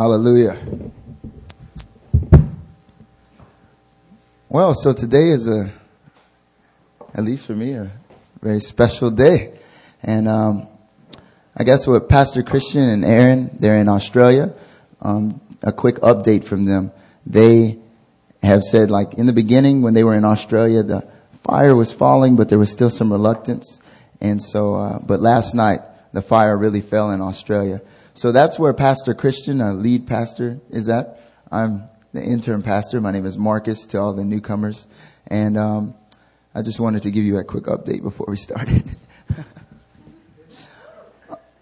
Hallelujah. Well, so today is a, at least for me, a very special day. And, um, I guess with Pastor Christian and Aaron, they're in Australia. Um, a quick update from them. They have said like in the beginning when they were in Australia, the fire was falling, but there was still some reluctance. And so, uh, but last night the fire really fell in Australia. So that's where Pastor Christian, our lead pastor, is at. I'm the intern pastor. My name is Marcus to all the newcomers. And, um, I just wanted to give you a quick update before we started.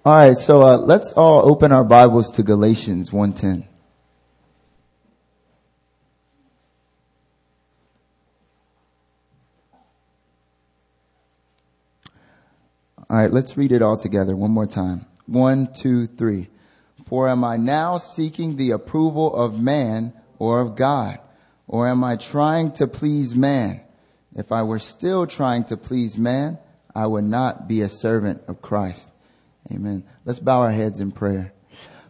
all right. So, uh, let's all open our Bibles to Galatians 110. All right, let's read it all together one more time. One, two, three. For am I now seeking the approval of man or of God? Or am I trying to please man? If I were still trying to please man, I would not be a servant of Christ. Amen. Let's bow our heads in prayer.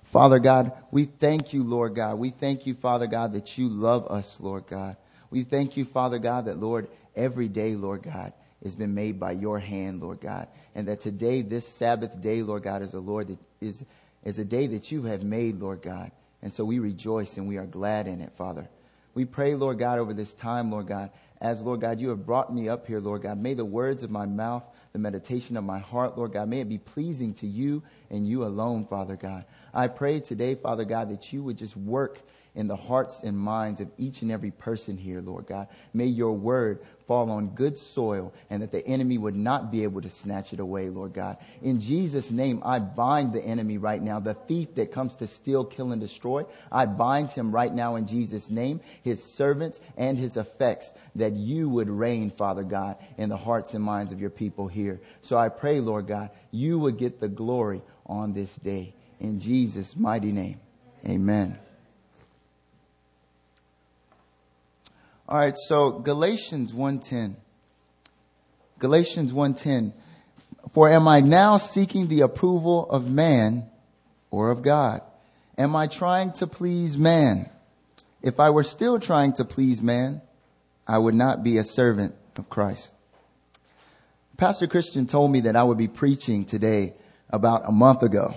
Father God, we thank you, Lord God. We thank you, Father God, that you love us, Lord God. We thank you, Father God, that Lord, every day, Lord God, has been made by your hand, Lord God. And that today, this Sabbath day, Lord God, is a Lord that is, is a day that you have made, Lord God. And so we rejoice and we are glad in it, Father. We pray, Lord God, over this time, Lord God, as Lord God, you have brought me up here, Lord God. May the words of my mouth, the meditation of my heart, Lord God, may it be pleasing to you and you alone, Father God. I pray today, Father God, that you would just work in the hearts and minds of each and every person here, Lord God. May your word fall on good soil and that the enemy would not be able to snatch it away, Lord God. In Jesus' name, I bind the enemy right now, the thief that comes to steal, kill, and destroy. I bind him right now in Jesus' name, his servants and his effects, that you would reign, Father God, in the hearts and minds of your people here. So I pray, Lord God, you would get the glory on this day. In Jesus' mighty name, amen. All right, so Galatians 1:10. Galatians 1:10. For am I now seeking the approval of man or of God? Am I trying to please man? If I were still trying to please man, I would not be a servant of Christ. Pastor Christian told me that I would be preaching today about a month ago.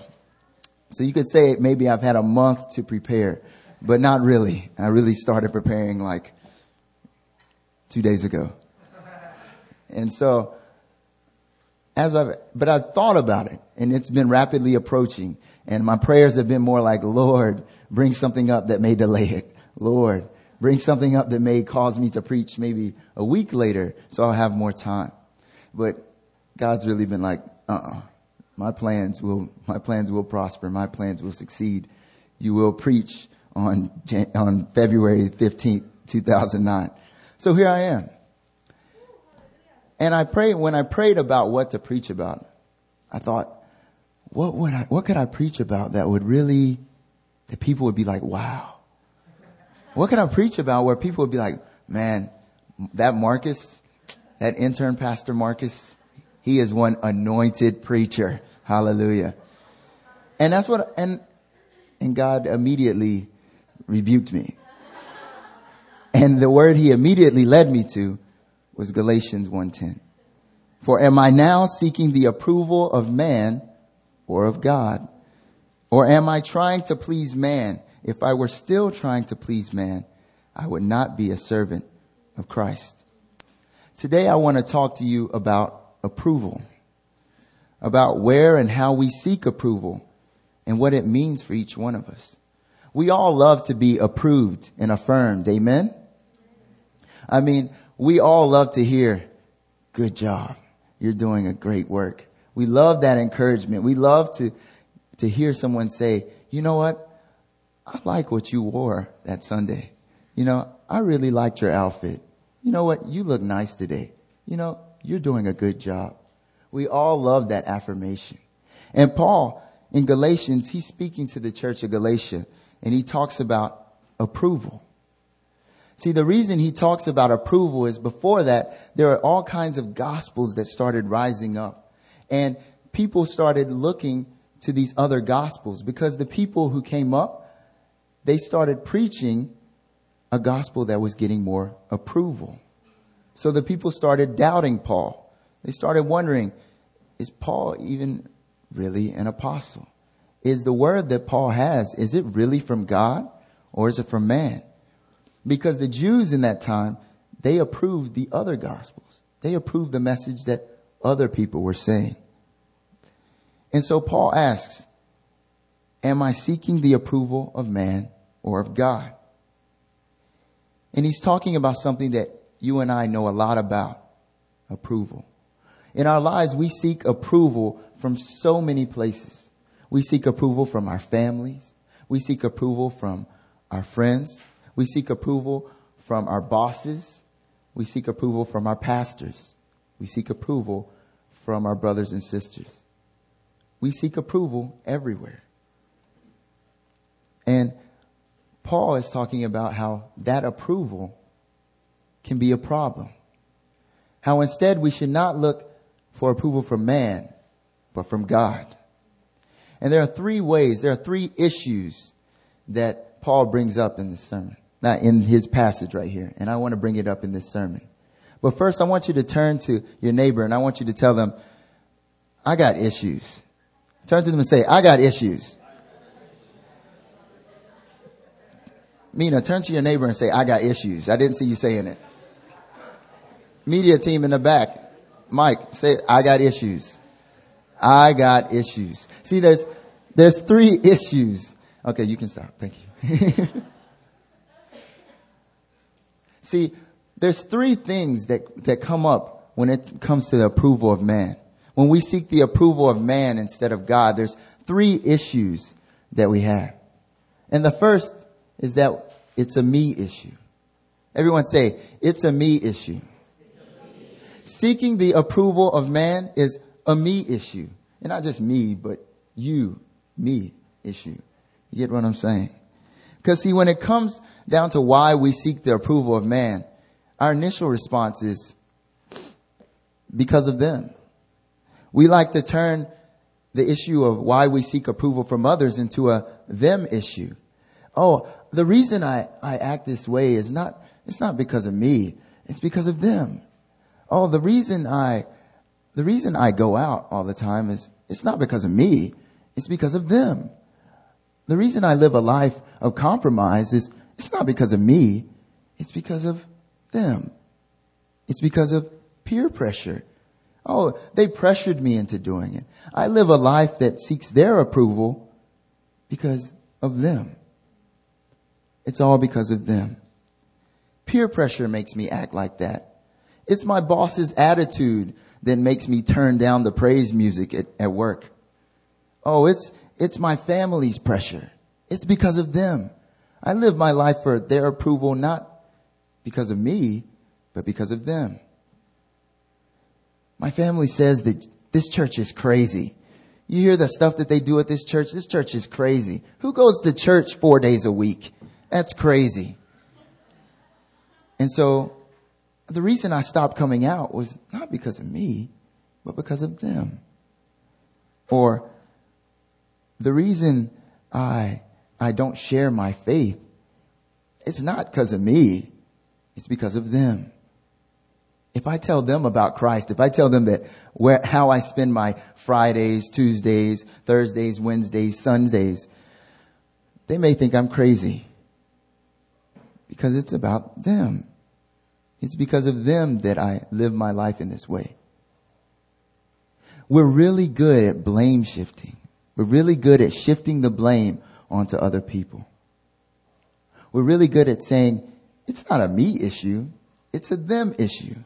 So you could say maybe I've had a month to prepare, but not really. I really started preparing like two days ago. And so, as I've, but I've thought about it and it's been rapidly approaching and my prayers have been more like, Lord, bring something up that may delay it. Lord, bring something up that may cause me to preach maybe a week later so I'll have more time. But God's really been like, uh-uh, my plans will, my plans will prosper. My plans will succeed. You will preach on, on February 15th, 2009. So here I am. And I prayed, when I prayed about what to preach about, I thought, what would I, what could I preach about that would really, that people would be like, wow. What could I preach about where people would be like, man, that Marcus, that intern pastor Marcus, he is one anointed preacher. Hallelujah. And that's what, and, and God immediately rebuked me. And the word he immediately led me to was Galatians 1:10. For am I now seeking the approval of man or of God? Or am I trying to please man? If I were still trying to please man, I would not be a servant of Christ. Today I want to talk to you about approval, about where and how we seek approval and what it means for each one of us. We all love to be approved and affirmed. Amen. I mean, we all love to hear, good job. You're doing a great work. We love that encouragement. We love to, to hear someone say, you know what? I like what you wore that Sunday. You know, I really liked your outfit. You know what? You look nice today. You know, you're doing a good job. We all love that affirmation. And Paul in Galatians, he's speaking to the church of Galatia and he talks about approval. See, the reason he talks about approval is before that, there are all kinds of gospels that started rising up. And people started looking to these other gospels because the people who came up, they started preaching a gospel that was getting more approval. So the people started doubting Paul. They started wondering, is Paul even really an apostle? Is the word that Paul has, is it really from God or is it from man? Because the Jews in that time, they approved the other gospels. They approved the message that other people were saying. And so Paul asks, am I seeking the approval of man or of God? And he's talking about something that you and I know a lot about approval. In our lives, we seek approval from so many places. We seek approval from our families. We seek approval from our friends. We seek approval from our bosses. We seek approval from our pastors. We seek approval from our brothers and sisters. We seek approval everywhere. And Paul is talking about how that approval can be a problem. How instead we should not look for approval from man, but from God. And there are three ways, there are three issues that Paul brings up in this sermon, not in his passage right here. And I want to bring it up in this sermon. But first I want you to turn to your neighbor and I want you to tell them, I got issues. Turn to them and say, I got issues. Mina, turn to your neighbor and say, I got issues. I didn't see you saying it. Media team in the back. Mike, say, I got issues. I got issues. See, there's, there's three issues. Okay, you can stop. Thank you. See, there's three things that, that come up when it comes to the approval of man. When we seek the approval of man instead of God, there's three issues that we have. And the first is that it's a me issue. Everyone say, it's a me issue. Seeking the approval of man is a me issue. And not just me, but you, me issue. You get what I'm saying? Because see, when it comes down to why we seek the approval of man, our initial response is because of them. We like to turn the issue of why we seek approval from others into a them issue. Oh, the reason I, I act this way is not, it's not because of me. It's because of them. Oh, the reason I, the reason I go out all the time is, it's not because of me. It's because of them. The reason I live a life of compromise is, it's not because of me. It's because of them. It's because of peer pressure. Oh, they pressured me into doing it. I live a life that seeks their approval because of them. It's all because of them. Peer pressure makes me act like that. It's my boss's attitude that makes me turn down the praise music at, at work. Oh, it's, it's my family's pressure. It's because of them. I live my life for their approval, not because of me, but because of them. My family says that this church is crazy. You hear the stuff that they do at this church? This church is crazy. Who goes to church four days a week? That's crazy. And so the reason I stopped coming out was not because of me, but because of them. Or the reason I, I don't share my faith, it's not because of me. It's because of them. If I tell them about Christ, if I tell them that where, how I spend my Fridays, Tuesdays, Thursdays, Wednesdays, Sundays, they may think I'm crazy because it's about them. It's because of them that I live my life in this way. We're really good at blame shifting. We're really good at shifting the blame onto other people. We're really good at saying, it's not a me issue. It's a them issue.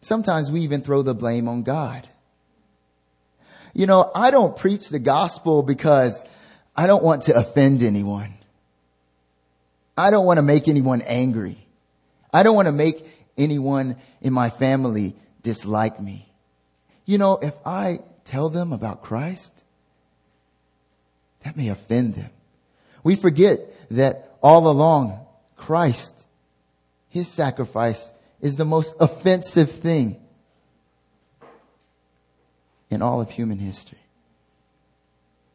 Sometimes we even throw the blame on God. You know, I don't preach the gospel because I don't want to offend anyone. I don't want to make anyone angry. I don't want to make anyone in my family dislike me. You know, if I tell them about Christ, that may offend them. We forget that all along, Christ, His sacrifice is the most offensive thing in all of human history.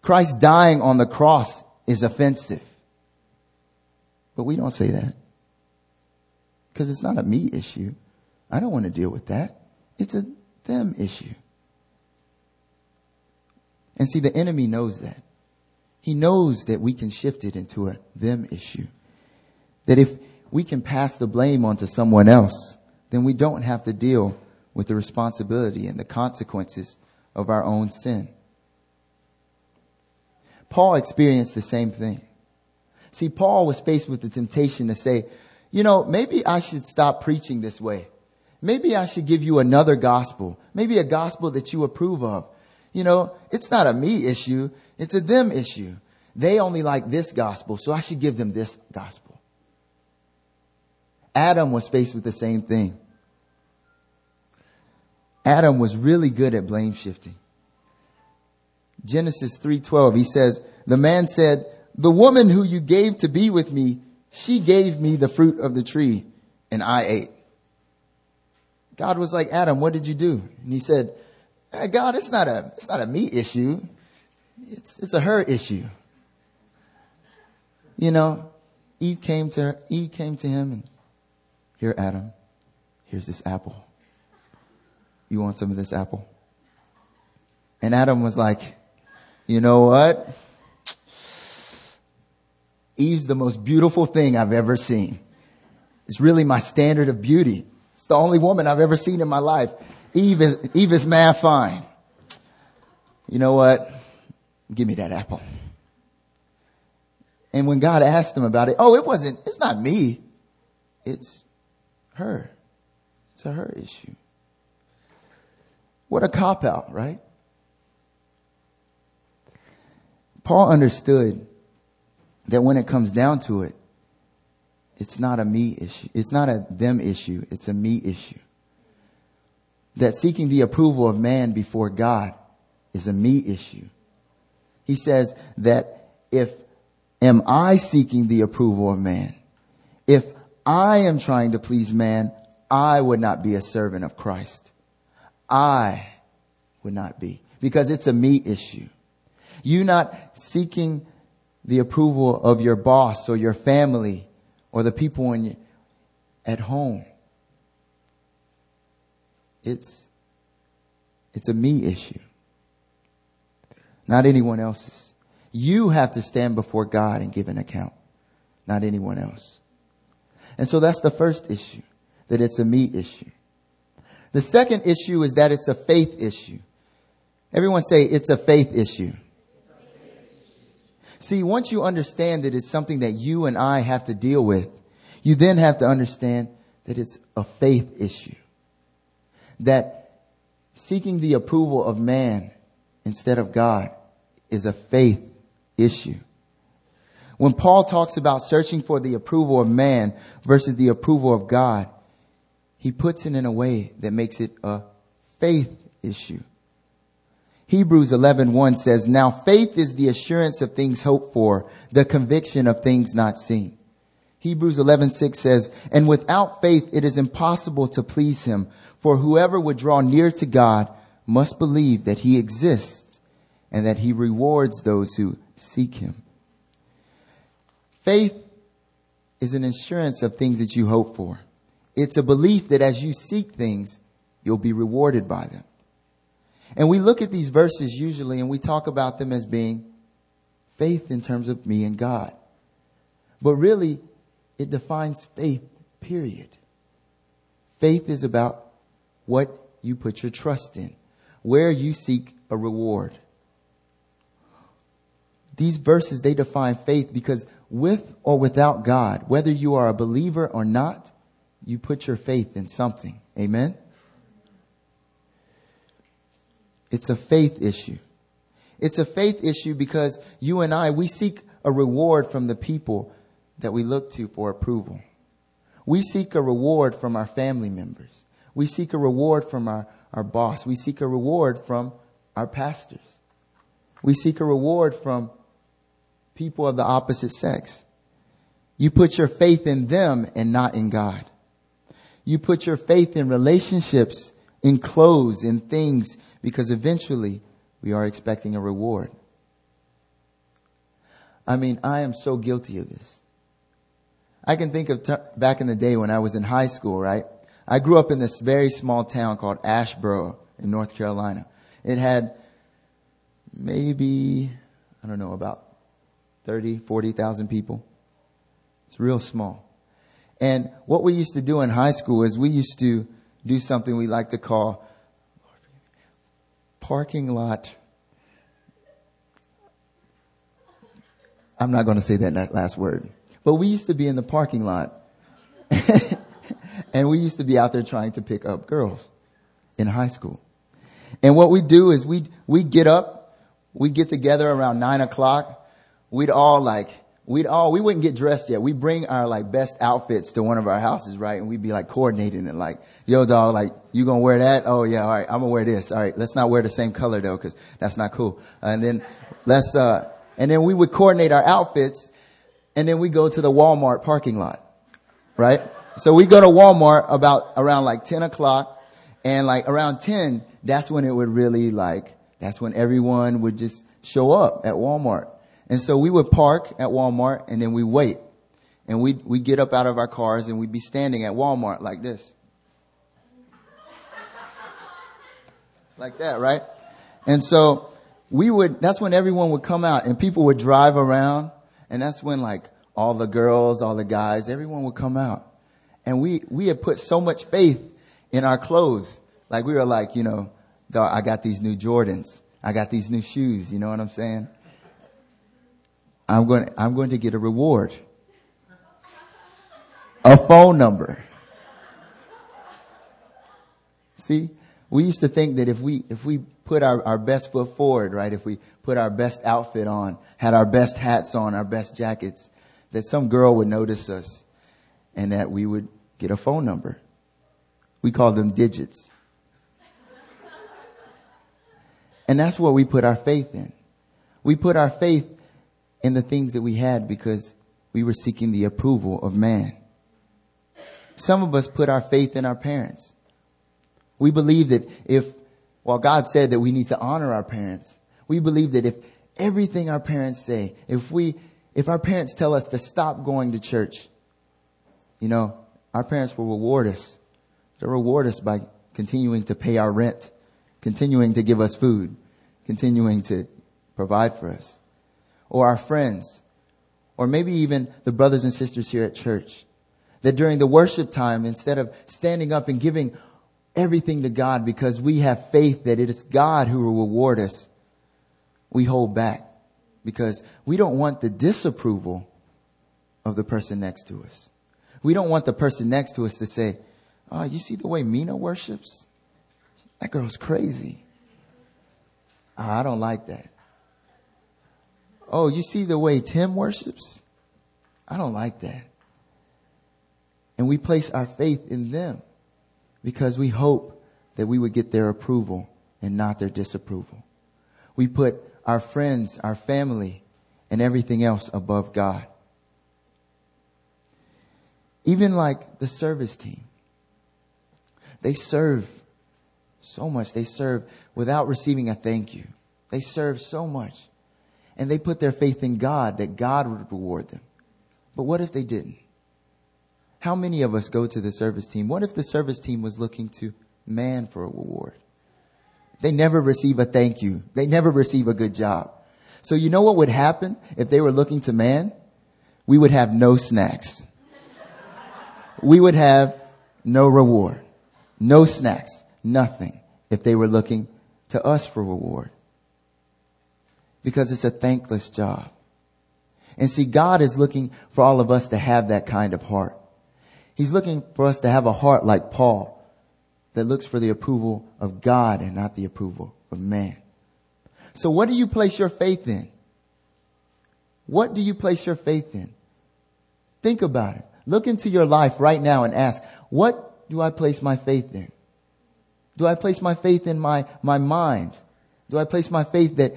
Christ dying on the cross is offensive. But we don't say that. Because it's not a me issue. I don't want to deal with that. It's a them issue. And see, the enemy knows that. He knows that we can shift it into a them issue. That if we can pass the blame onto someone else, then we don't have to deal with the responsibility and the consequences of our own sin. Paul experienced the same thing. See, Paul was faced with the temptation to say, you know, maybe I should stop preaching this way. Maybe I should give you another gospel. Maybe a gospel that you approve of. You know, it's not a me issue. It's a them issue. They only like this gospel, so I should give them this gospel. Adam was faced with the same thing. Adam was really good at blame shifting. Genesis 3:12 he says, "The man said, "The woman who you gave to be with me, she gave me the fruit of the tree, and I ate." God was like, "Adam, what did you do?" And he said, hey, "God, it's not a it's not a me issue. It's it's a her issue." You know, Eve came to her, Eve came to him and here Adam, here's this apple. You want some of this apple? And Adam was like, you know what? Eve's the most beautiful thing I've ever seen. It's really my standard of beauty. It's the only woman I've ever seen in my life. Eve is, Eve is mad fine. You know what? Give me that apple. And when God asked him about it, oh, it wasn't, it's not me. It's her. It's a her issue. What a cop out, right? Paul understood that when it comes down to it, it's not a me issue. It's not a them issue. It's a me issue. That seeking the approval of man before God is a me issue. He says that if am I seeking the approval of man, if I am trying to please man, I would not be a servant of Christ. I would not be because it's a me issue. You not seeking the approval of your boss or your family or the people in at home. It's, it's a me issue. Not anyone else's. You have to stand before God and give an account, not anyone else. And so that's the first issue, that it's a me issue. The second issue is that it's a faith issue. Everyone say it's a faith issue. See, once you understand that it's something that you and I have to deal with, you then have to understand that it's a faith issue. That seeking the approval of man instead of God is a faith issue. When Paul talks about searching for the approval of man versus the approval of God, he puts it in a way that makes it a faith issue. Hebrews 11:1 says, "Now faith is the assurance of things hoped for, the conviction of things not seen." Hebrews 11:6 says, "And without faith it is impossible to please him, for whoever would draw near to God must believe that he exists and that he rewards those who seek him." Faith is an assurance of things that you hope for. It's a belief that as you seek things, you'll be rewarded by them. And we look at these verses usually and we talk about them as being faith in terms of me and God. But really, it defines faith, period. Faith is about what you put your trust in, where you seek a reward. These verses, they define faith because with or without God, whether you are a believer or not, you put your faith in something. Amen? It's a faith issue. It's a faith issue because you and I, we seek a reward from the people that we look to for approval. We seek a reward from our family members. We seek a reward from our, our boss. We seek a reward from our pastors. We seek a reward from people of the opposite sex. You put your faith in them and not in God. You put your faith in relationships, in clothes, in things, because eventually we are expecting a reward. I mean, I am so guilty of this. I can think of t- back in the day when I was in high school, right? I grew up in this very small town called Asheboro in North Carolina. It had maybe, I don't know, about 30, 40,000 people. It's real small. And what we used to do in high school is we used to do something we like to call parking lot. I'm not going to say that last word, but we used to be in the parking lot and we used to be out there trying to pick up girls in high school. And what we do is we we get up, we get together around nine o'clock. We'd all like we'd all, we wouldn't get dressed yet. We bring our like best outfits to one of our houses, right? And we'd be like coordinating it like, yo dog, like, you gonna wear that? Oh yeah, alright, I'm gonna wear this. Alright, let's not wear the same color though, cause that's not cool. And then let's, uh, and then we would coordinate our outfits and then we go to the Walmart parking lot, right? So we go to Walmart about around like 10 o'clock and like around 10, that's when it would really like, that's when everyone would just show up at Walmart. And so we would park at Walmart and then we wait. And we we get up out of our cars and we'd be standing at Walmart like this. like that, right? And so we would, that's when everyone would come out and people would drive around. And that's when like all the girls, all the guys, everyone would come out. And we, we had put so much faith in our clothes. Like we were like, you know, I got these new Jordans. I got these new shoes. You know what I'm saying? I'm going, I'm going to get a reward. A phone number. See, we used to think that if we, if we put our, our best foot forward, right? If we put our best outfit on, had our best hats on, our best jackets, that some girl would notice us and that we would get a phone number. We call them digits. And that's what we put our faith in. We put our faith in the things that we had because we were seeking the approval of man. Some of us put our faith in our parents. We believe that if, while God said that we need to honor our parents, we believe that if everything our parents say, if we, if our parents tell us to stop going to church, you know, our parents will reward us. They'll reward us by continuing to pay our rent, continuing to give us food, continuing to provide for us or our friends, or maybe even the brothers and sisters here at church. That during the worship time, instead of standing up and giving everything to God because we have faith that it is God who will reward us, we hold back because we don't want the disapproval of the person next to us. We don't want the person next to us to say, Oh, you see the way Mina worships? That girl's crazy. Oh, I don't like that. Oh, you see the way Tim worships? I don't like that. And we place our faith in them because we hope that we would get their approval and not their disapproval. We put our friends, our family, and everything else above God. Even like the service team. They serve so much. They serve without receiving a thank you. They serve so much and they put their faith in God that God would reward them. But what if they didn't? How many of us go to the service team? What if the service team was looking to man for a reward? They never receive a thank you. They never receive a good job. So you know what would happen if they were looking to man? We would have no snacks. We would have no reward, no snacks, nothing if they were looking to us for reward because it's a thankless job. And see, God is looking for all of us to have that kind of heart. He's looking for us to have a heart like Paul that looks for the approval of God and not the approval of man. So what do you place your faith in? What do you place your faith in? Think about it. Look into your life right now and ask, what do I place my faith in? Do I place my faith in my, my mind? Do I place my faith that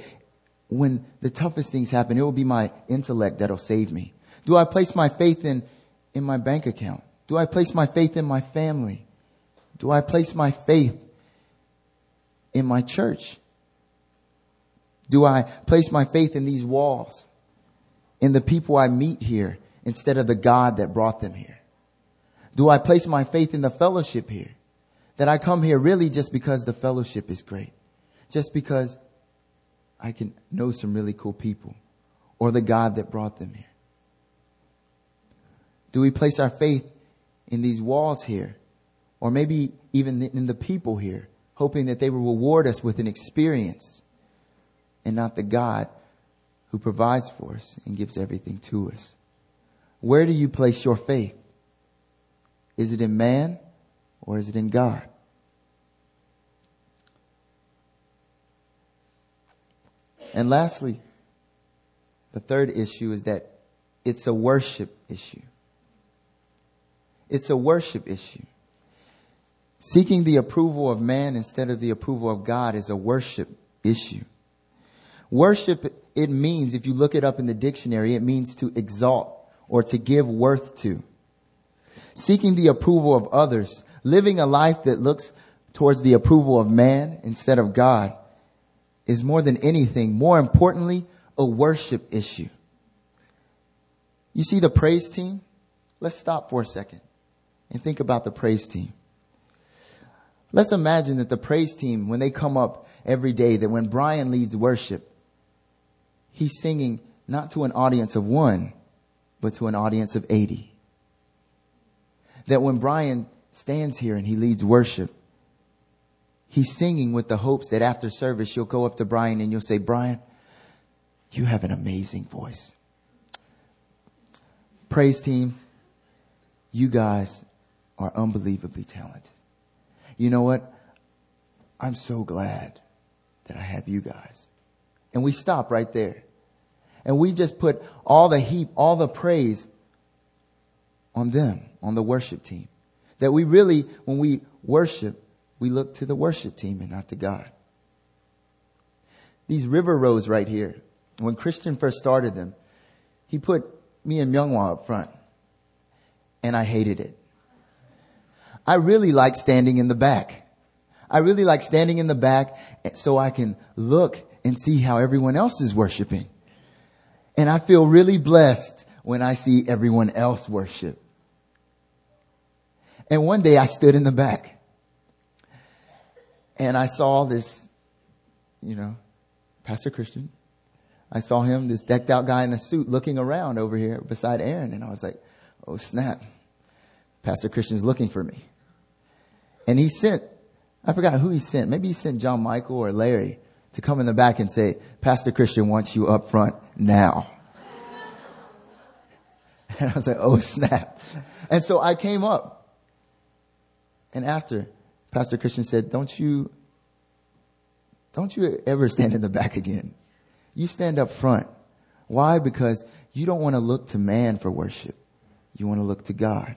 when the toughest things happen, it will be my intellect that'll save me. Do I place my faith in, in my bank account? Do I place my faith in my family? Do I place my faith in my church? Do I place my faith in these walls? In the people I meet here? Instead of the God that brought them here? Do I place my faith in the fellowship here? That I come here really just because the fellowship is great. Just because I can know some really cool people or the God that brought them here. Do we place our faith in these walls here or maybe even in the people here, hoping that they will reward us with an experience and not the God who provides for us and gives everything to us? Where do you place your faith? Is it in man or is it in God? And lastly, the third issue is that it's a worship issue. It's a worship issue. Seeking the approval of man instead of the approval of God is a worship issue. Worship, it means, if you look it up in the dictionary, it means to exalt or to give worth to seeking the approval of others, living a life that looks towards the approval of man instead of God is more than anything, more importantly, a worship issue. You see the praise team? Let's stop for a second and think about the praise team. Let's imagine that the praise team, when they come up every day, that when Brian leads worship, he's singing not to an audience of one, but to an audience of 80 that when Brian stands here and he leads worship, he's singing with the hopes that after service you'll go up to Brian and you'll say, Brian, you have an amazing voice. Praise team, you guys are unbelievably talented. You know what? I'm so glad that I have you guys. And we stop right there. And we just put all the heap, all the praise on them on the worship team. That we really, when we worship, we look to the worship team and not to God. These river rows right here, when Christian first started them, he put me and Myunghwa up front. And I hated it. I really like standing in the back. I really like standing in the back so I can look and see how everyone else is worshiping. And I feel really blessed when I see everyone else worship. And one day I stood in the back and I saw this, you know, Pastor Christian. I saw him, this decked out guy in a suit looking around over here beside Aaron. And I was like, oh snap. Pastor Christian's looking for me. And he sent, I forgot who he sent. Maybe he sent John Michael or Larry to come in the back and say, Pastor Christian wants you up front now. And I was like, oh snap. And so I came up and after, Pastor Christian said, don't you, don't you ever stand in the back again. You stand up front. Why? Because you don't want to look to man for worship. You want to look to God.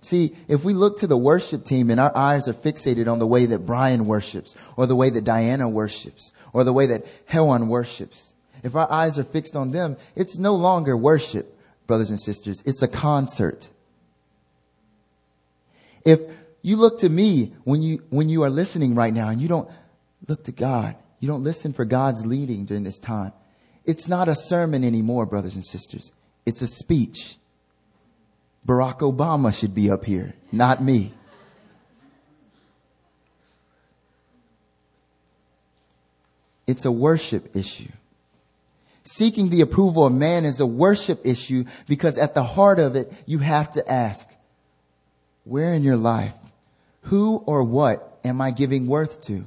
See, if we look to the worship team and our eyes are fixated on the way that Brian worships, or the way that Diana worships, or the way that Helen worships, if our eyes are fixed on them, it's no longer worship, brothers and sisters. It's a concert. If you look to me when you, when you are listening right now and you don't look to God. You don't listen for God's leading during this time. It's not a sermon anymore, brothers and sisters. It's a speech. Barack Obama should be up here, not me. It's a worship issue. Seeking the approval of man is a worship issue because at the heart of it, you have to ask, where in your life who or what am I giving worth to?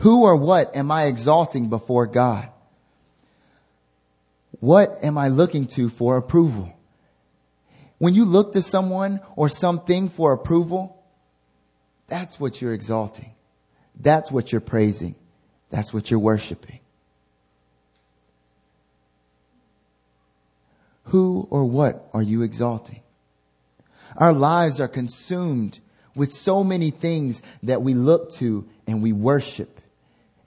Who or what am I exalting before God? What am I looking to for approval? When you look to someone or something for approval, that's what you're exalting. That's what you're praising. That's what you're worshiping. Who or what are you exalting? Our lives are consumed with so many things that we look to and we worship.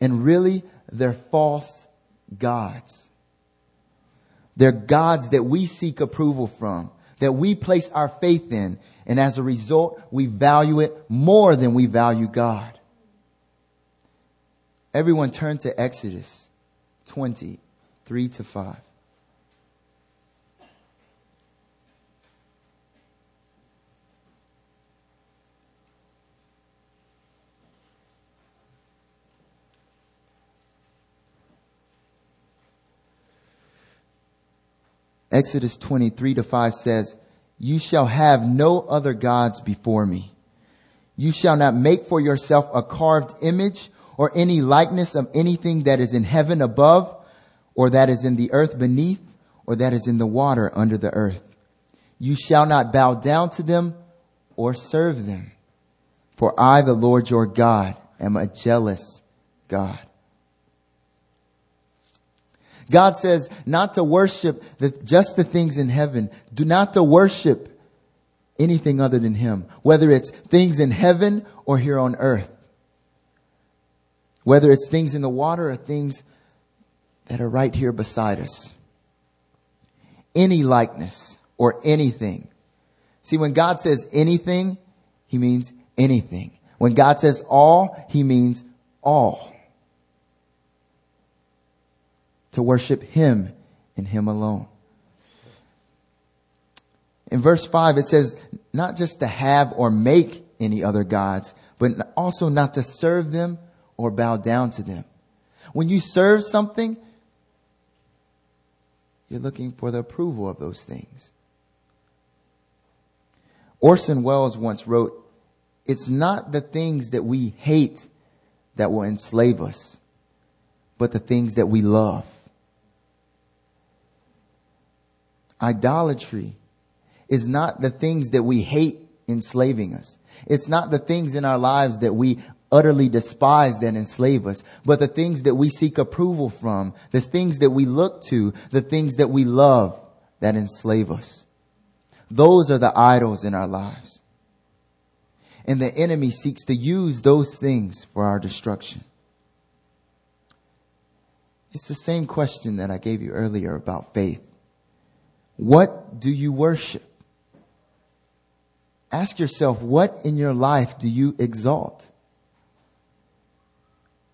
And really, they're false gods. They're gods that we seek approval from, that we place our faith in. And as a result, we value it more than we value God. Everyone turn to Exodus 20, 3 to 5. Exodus 23 to 5 says, You shall have no other gods before me. You shall not make for yourself a carved image or any likeness of anything that is in heaven above, or that is in the earth beneath, or that is in the water under the earth. You shall not bow down to them or serve them. For I, the Lord your God, am a jealous God. God says not to worship the, just the things in heaven. Do not to worship anything other than Him, whether it's things in heaven or here on earth. Whether it's things in the water or things that are right here beside us. Any likeness or anything. See, when God says anything, He means anything. When God says all, He means all to worship Him and Him alone. In verse 5, it says not just to have or make any other gods, but also not to serve them or bow down to them. When you serve something, you're looking for the approval of those things. Orson Welles once wrote, It's not the things that we hate that will enslave us, but the things that we love. Idolatry is not the things that we hate enslaving us. It's not the things in our lives that we utterly despise that enslave us, but the things that we seek approval from, the things that we look to, the things that we love that enslave us. Those are the idols in our lives. And the enemy seeks to use those things for our destruction. It's the same question that I gave you earlier about faith. What do you worship? Ask yourself, what in your life do you exalt?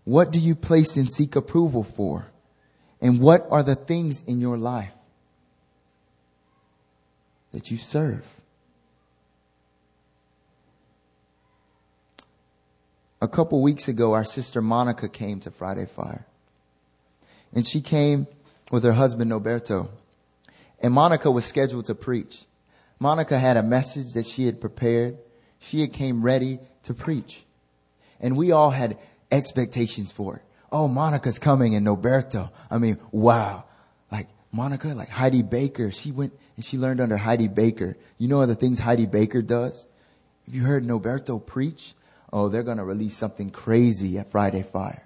What do you place and seek approval for? And what are the things in your life that you serve? A couple weeks ago, our sister Monica came to Friday Fire. And she came with her husband, Noberto and Monica was scheduled to preach. Monica had a message that she had prepared. She had came ready to preach. And we all had expectations for it. Oh, Monica's coming and Noberto. I mean, wow. Like Monica, like Heidi Baker, she went and she learned under Heidi Baker. You know the things Heidi Baker does? If you heard Noberto preach, oh, they're going to release something crazy at Friday Fire.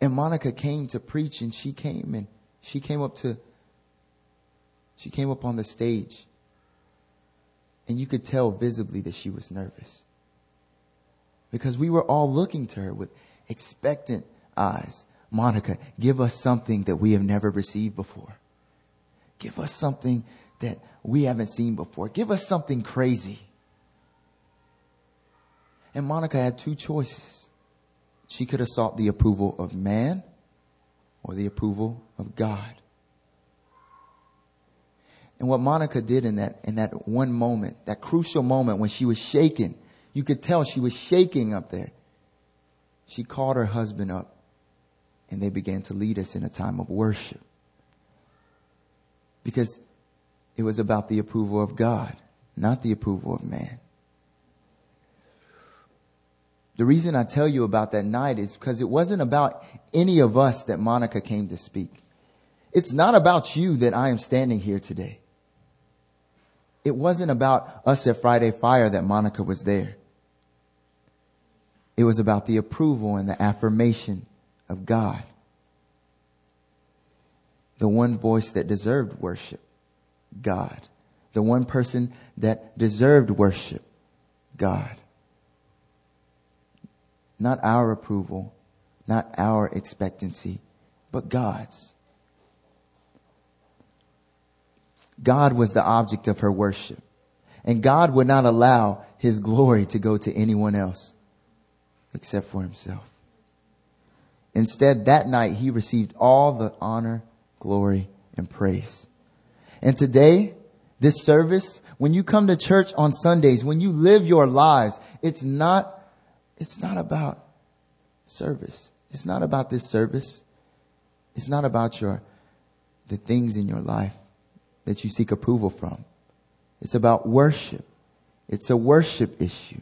And Monica came to preach and she came and she came up to, she came up on the stage and you could tell visibly that she was nervous because we were all looking to her with expectant eyes. Monica, give us something that we have never received before. Give us something that we haven't seen before. Give us something crazy. And Monica had two choices. She could have sought the approval of man or the approval of God. And what Monica did in that, in that one moment, that crucial moment when she was shaking, you could tell she was shaking up there. She called her husband up and they began to lead us in a time of worship. Because it was about the approval of God, not the approval of man. The reason I tell you about that night is because it wasn't about any of us that Monica came to speak. It's not about you that I am standing here today. It wasn't about us at Friday Fire that Monica was there. It was about the approval and the affirmation of God. The one voice that deserved worship, God. The one person that deserved worship, God. Not our approval, not our expectancy, but God's. God was the object of her worship. And God would not allow his glory to go to anyone else except for himself. Instead, that night he received all the honor, glory, and praise. And today, this service, when you come to church on Sundays, when you live your lives, it's not it's not about service. It's not about this service. It's not about your the things in your life that you seek approval from. It's about worship. It's a worship issue.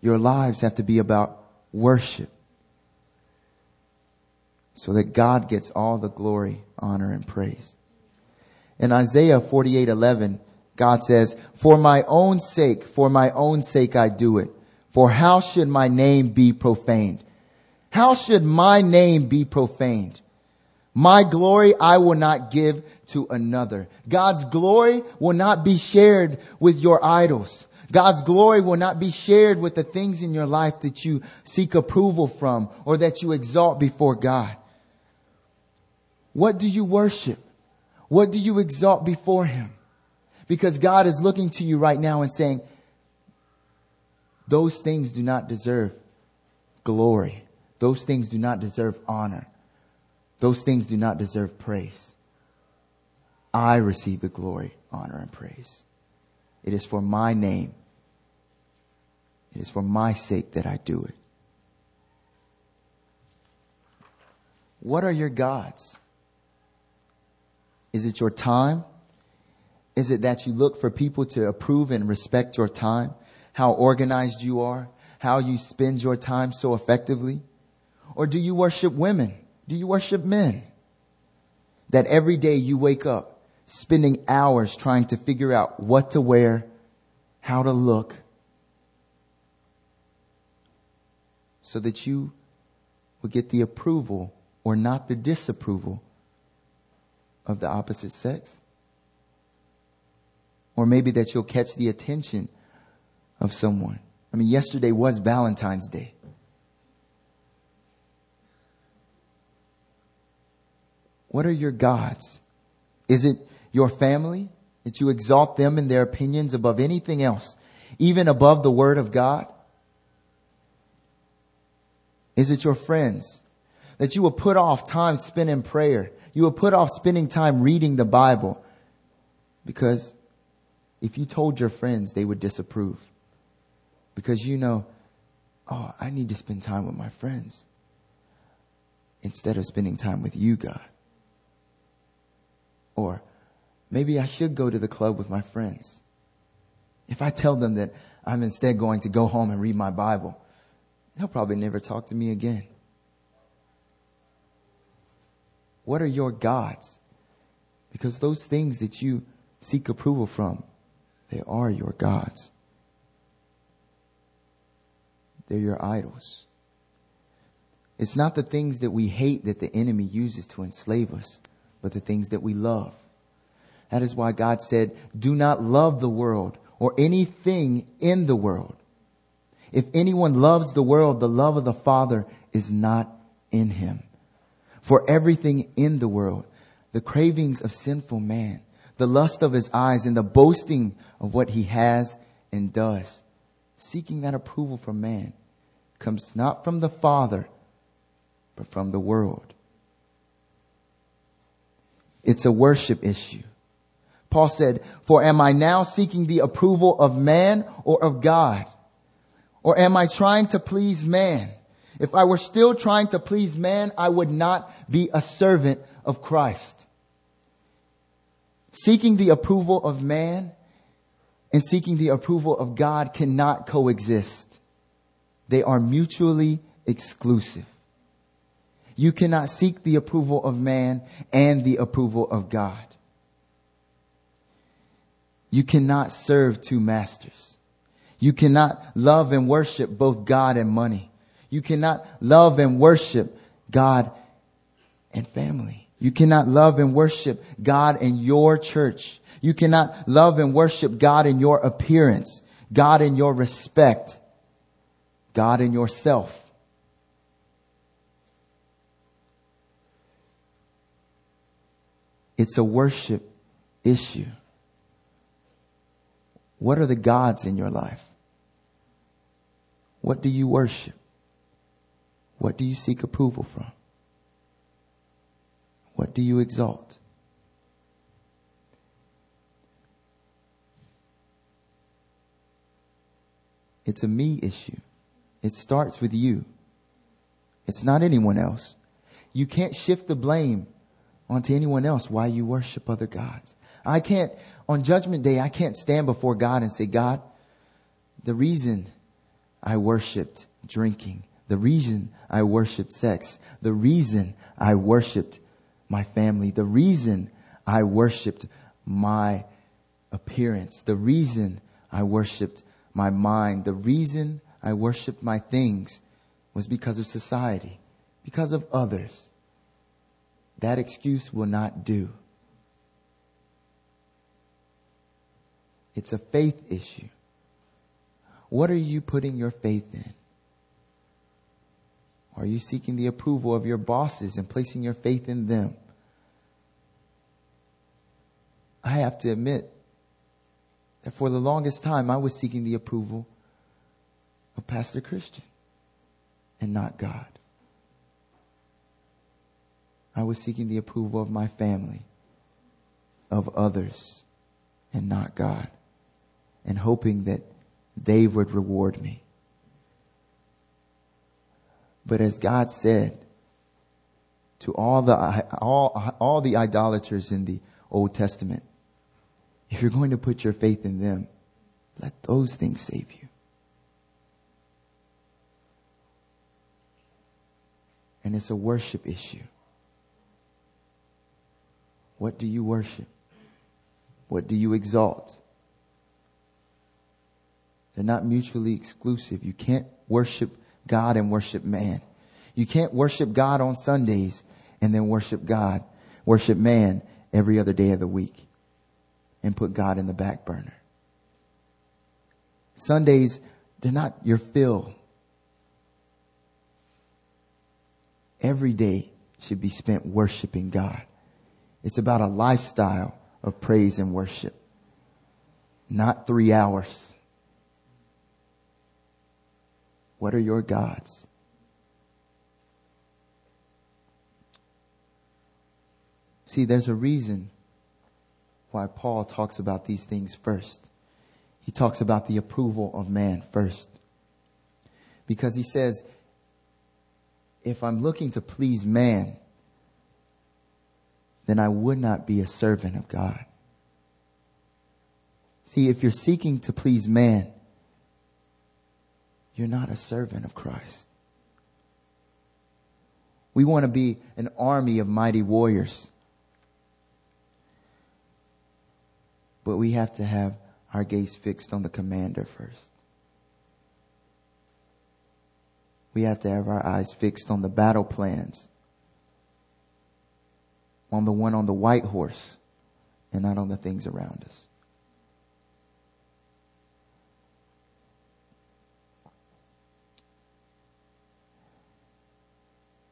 Your lives have to be about worship so that God gets all the glory, honor, and praise. In Isaiah 48, 11, God says, for my own sake, for my own sake I do it. For how should my name be profaned? How should my name be profaned? My glory I will not give to another. God's glory will not be shared with your idols. God's glory will not be shared with the things in your life that you seek approval from or that you exalt before God. What do you worship? What do you exalt before Him? Because God is looking to you right now and saying, those things do not deserve glory. Those things do not deserve honor. Those things do not deserve praise. I receive the glory, honor, and praise. It is for my name. It is for my sake that I do it. What are your gods? Is it your time? Is it that you look for people to approve and respect your time? How organized you are? How you spend your time so effectively? Or do you worship women? Do you worship men? That every day you wake up spending hours trying to figure out what to wear, how to look, so that you will get the approval or not the disapproval of the opposite sex. Or maybe that you'll catch the attention of someone. I mean, yesterday was Valentine's Day. What are your gods? Is it your family that you exalt them and their opinions above anything else, even above the word of God? Is it your friends that you will put off time spent in prayer you will put off spending time reading the Bible because if you told your friends, they would disapprove. Because you know, oh, I need to spend time with my friends instead of spending time with you, God. Or maybe I should go to the club with my friends. If I tell them that I'm instead going to go home and read my Bible, they'll probably never talk to me again. What are your gods? Because those things that you seek approval from, they are your gods. They're your idols. It's not the things that we hate that the enemy uses to enslave us, but the things that we love. That is why God said, do not love the world or anything in the world. If anyone loves the world, the love of the Father is not in him for everything in the world, the cravings of sinful man, the lust of his eyes, and the boasting of what he has and does, seeking that approval from man, comes not from the Father, but from the world. It's a worship issue. Paul said, for am I now seeking the approval of man or of God? Or am I trying to please man? If I were still trying to please man, I would not be a servant of Christ. Seeking the approval of man and seeking the approval of God cannot coexist. They are mutually exclusive. You cannot seek the approval of man and the approval of God. You cannot serve two masters. You cannot love and worship both God and money. You cannot love and worship God and family. You cannot love and worship God in your church. You cannot love and worship God in your appearance, God in your respect, God in yourself. It's a worship issue. What are the gods in your life? What do you worship? What do you seek approval from? What do you exalt? It's a me issue. It starts with you. It's not anyone else. You can't shift the blame onto anyone else why you worship other gods. I can't, on judgment day, I can't stand before God and say, God, the reason I worshiped drinking, the reason I worshiped sex, the reason I worshiped my family, the reason I worshiped my appearance, the reason I worshiped my mind, the reason I worshiped my things was because of society, because of others. That excuse will not do. It's a faith issue. What are you putting your faith in? Are you seeking the approval of your bosses and placing your faith in them? I have to admit that for the longest time I was seeking the approval of Pastor Christian and not God. I was seeking the approval of my family, of others, and not God, and hoping that they would reward me. But as God said to all the, all, all the idolaters in the Old Testament, if you're going to put your faith in them, let those things save you. And it's a worship issue. What do you worship? What do you exalt? They're not mutually exclusive. You can't worship God and worship man. You can't worship God on Sundays and then worship God, worship man every other day of the week and put God in the back burner. Sundays, they're not your fill. Every day should be spent worshiping God. It's about a lifestyle of praise and worship, not three hours. What are your gods? See, there's a reason why Paul talks about these things first. He talks about the approval of man first. Because he says, if I'm looking to please man, then I would not be a servant of God. See, if you're seeking to please man, you're not a servant of Christ. We want to be an army of mighty warriors. But we have to have our gaze fixed on the commander first. We have to have our eyes fixed on the battle plans, on the one on the white horse, and not on the things around us.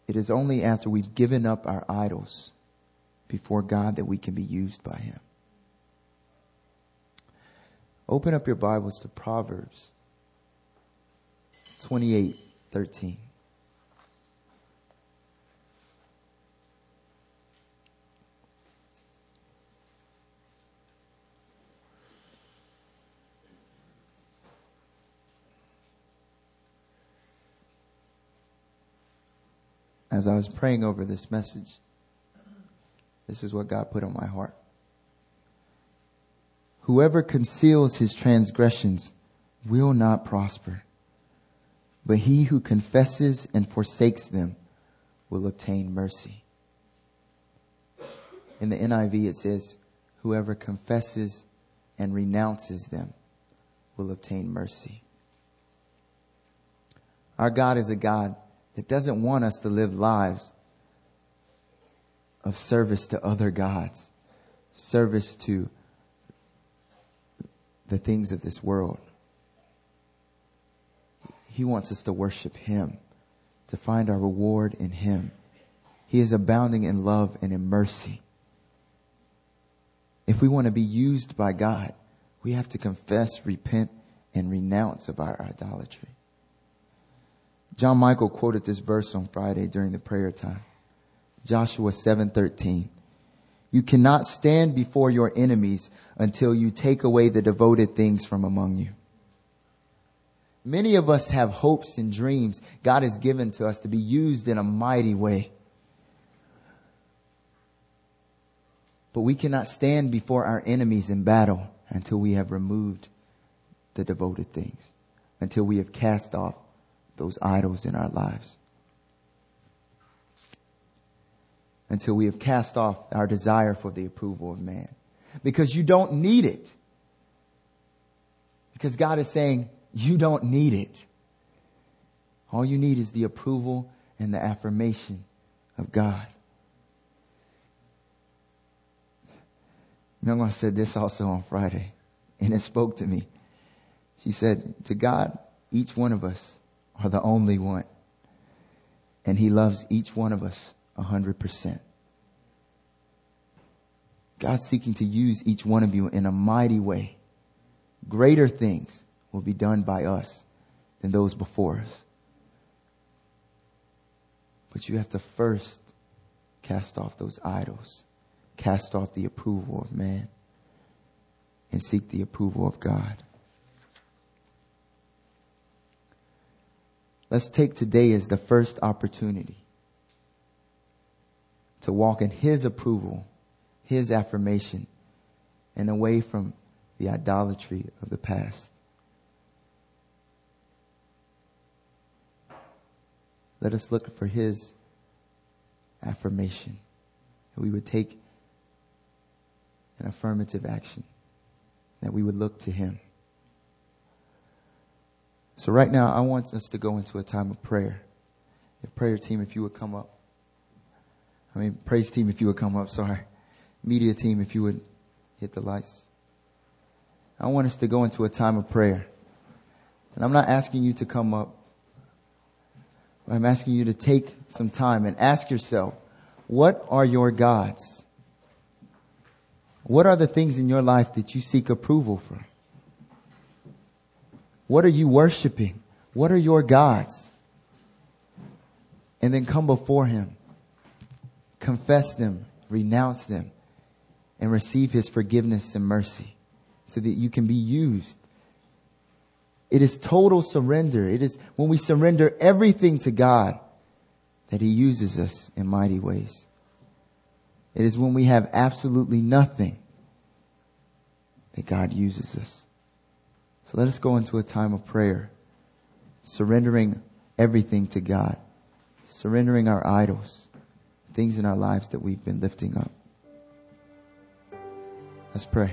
It is only after we've given up our idols before God that we can be used by Him. Open up your Bibles to Proverbs 28 13. As I was praying over this message, this is what God put on my heart. Whoever conceals his transgressions will not prosper, but he who confesses and forsakes them will obtain mercy. In the NIV, it says, Whoever confesses and renounces them will obtain mercy. Our God is a God that doesn't want us to live lives of service to other gods, service to the things of this world. He wants us to worship Him, to find our reward in Him. He is abounding in love and in mercy. If we want to be used by God, we have to confess, repent, and renounce of our idolatry. John Michael quoted this verse on Friday during the prayer time. Joshua 7:13. You cannot stand before your enemies until you take away the devoted things from among you. Many of us have hopes and dreams God has given to us to be used in a mighty way. But we cannot stand before our enemies in battle until we have removed the devoted things, until we have cast off those idols in our lives. Until we have cast off our desire for the approval of man. Because you don't need it. Because God is saying, you don't need it. All you need is the approval and the affirmation of God. Myungwa said this also on Friday, and it spoke to me. She said, to God, each one of us are the only one. And he loves each one of us a hundred percent. God's seeking to use each one of you in a mighty way. Greater things will be done by us than those before us. But you have to first cast off those idols, cast off the approval of man, and seek the approval of God. Let's take today as the first opportunity to walk in His approval, His affirmation, and away from the idolatry of the past. Let us look for His affirmation. That we would take an affirmative action. That we would look to Him. So right now, I want us to go into a time of prayer. The prayer team, if you would come up. I mean, praise team, if you would come up, sorry. Media team, if you would hit the lights. I want us to go into a time of prayer. And I'm not asking you to come up. I'm asking you to take some time and ask yourself, what are your gods? What are the things in your life that you seek approval from? What are you worshiping? What are your gods? And then come before Him. Confess them, renounce them, and receive His forgiveness and mercy so that you can be used. It is total surrender. It is when we surrender everything to God that He uses us in mighty ways. It is when we have absolutely nothing that God uses us. So let us go into a time of prayer, surrendering everything to God, surrendering our idols, things in our lives that we've been lifting up. Let's pray.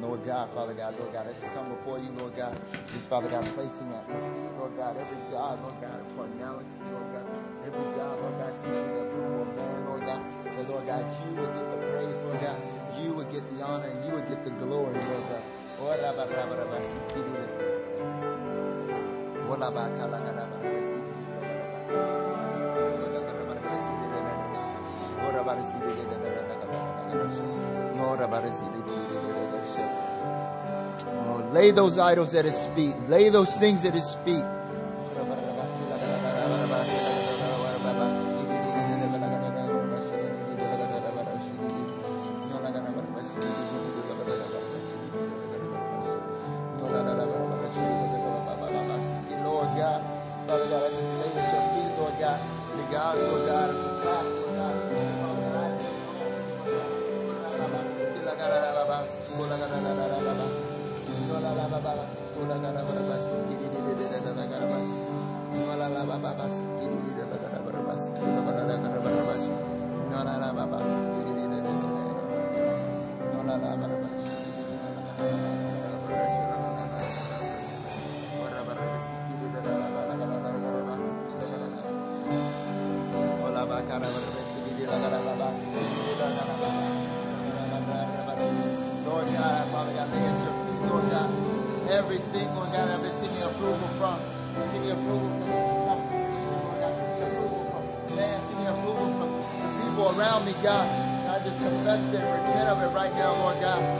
Lord God, Father God, Lord God, I just come before you, Lord God, just Father God, placing at your feet, Lord God, every God, Lord God, carnality, Lord God, every God, Lord God, seeking the approval of man, Lord God, so Lord God, you would get the praise, Lord God, you would get the honor, and you would get the glory, Lord God. Oh, lay those idols at his feet. Lay those things at his feet. Everything, Lord God, I've been seeking approval from. Seeking approval from prostitution, Lord oh God. Seeking approval from man, seeking approval from people around me, God. I just confess it repent of it right now, Lord God.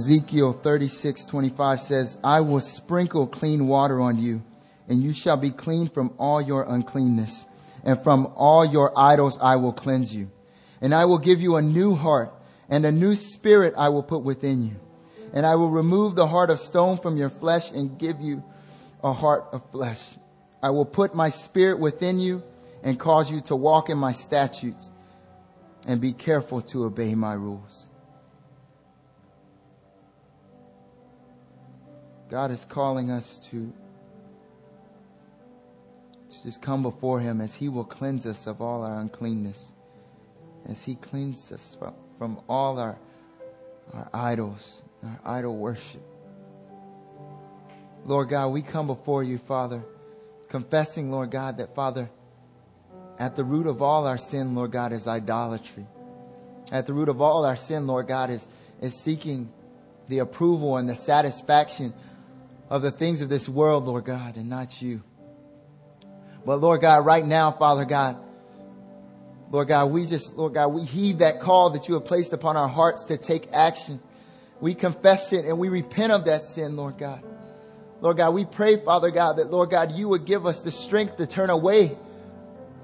Ezekiel 36, 25 says, I will sprinkle clean water on you, and you shall be clean from all your uncleanness, and from all your idols I will cleanse you. And I will give you a new heart, and a new spirit I will put within you. And I will remove the heart of stone from your flesh and give you a heart of flesh. I will put my spirit within you and cause you to walk in my statutes and be careful to obey my rules. God is calling us to, to just come before Him as He will cleanse us of all our uncleanness, as He cleanses us from, from all our, our idols, our idol worship. Lord God, we come before you, Father, confessing, Lord God, that, Father, at the root of all our sin, Lord God, is idolatry. At the root of all our sin, Lord God, is, is seeking the approval and the satisfaction of the things of this world, Lord God, and not you. But Lord God, right now, Father God, Lord God, we just, Lord God, we heed that call that you have placed upon our hearts to take action. We confess it and we repent of that sin, Lord God. Lord God, we pray, Father God, that Lord God, you would give us the strength to turn away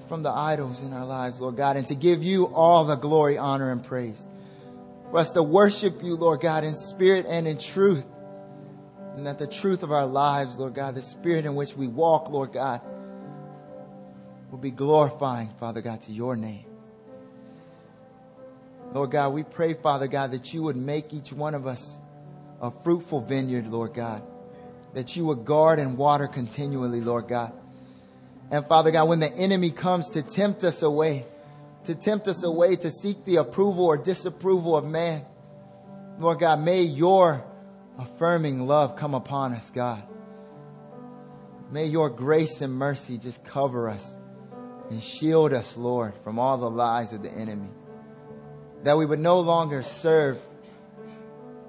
from the idols in our lives, Lord God, and to give you all the glory, honor, and praise. For us to worship you, Lord God, in spirit and in truth and that the truth of our lives, Lord God, the spirit in which we walk, Lord God, will be glorifying, Father God, to your name. Lord God, we pray, Father God, that you would make each one of us a fruitful vineyard, Lord God. That you would guard and water continually, Lord God. And Father God, when the enemy comes to tempt us away, to tempt us away to seek the approval or disapproval of man, Lord God, may your affirming love come upon us, God. May your grace and mercy just cover us and shield us, Lord, from all the lies of the enemy. That we would no longer serve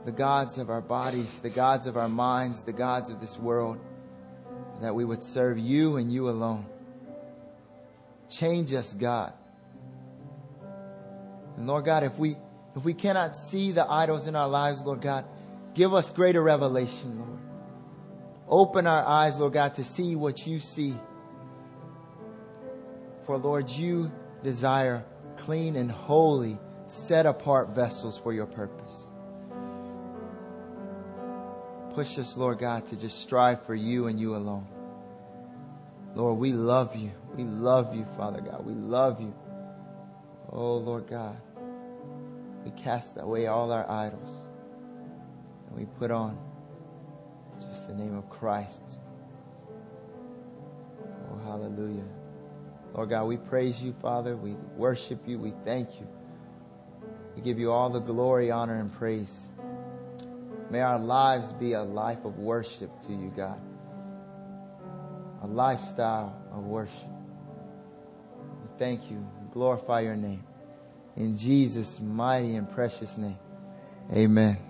the gods of our bodies, the gods of our minds, the gods of this world. That we would serve you and you alone. Change us, God. And Lord God, if we if we cannot see the idols in our lives, Lord God, Give us greater revelation, Lord. Open our eyes, Lord God, to see what you see. For, Lord, you desire clean and holy, set apart vessels for your purpose. Push us, Lord God, to just strive for you and you alone. Lord, we love you. We love you, Father God. We love you. Oh, Lord God. We cast away all our idols we put on just the name of Christ. Oh, hallelujah. Lord God, we praise you, Father. We worship you. We thank you. We give you all the glory, honor, and praise. May our lives be a life of worship to you, God. A lifestyle of worship. We thank you. We glorify your name. In Jesus' mighty and precious name. Amen.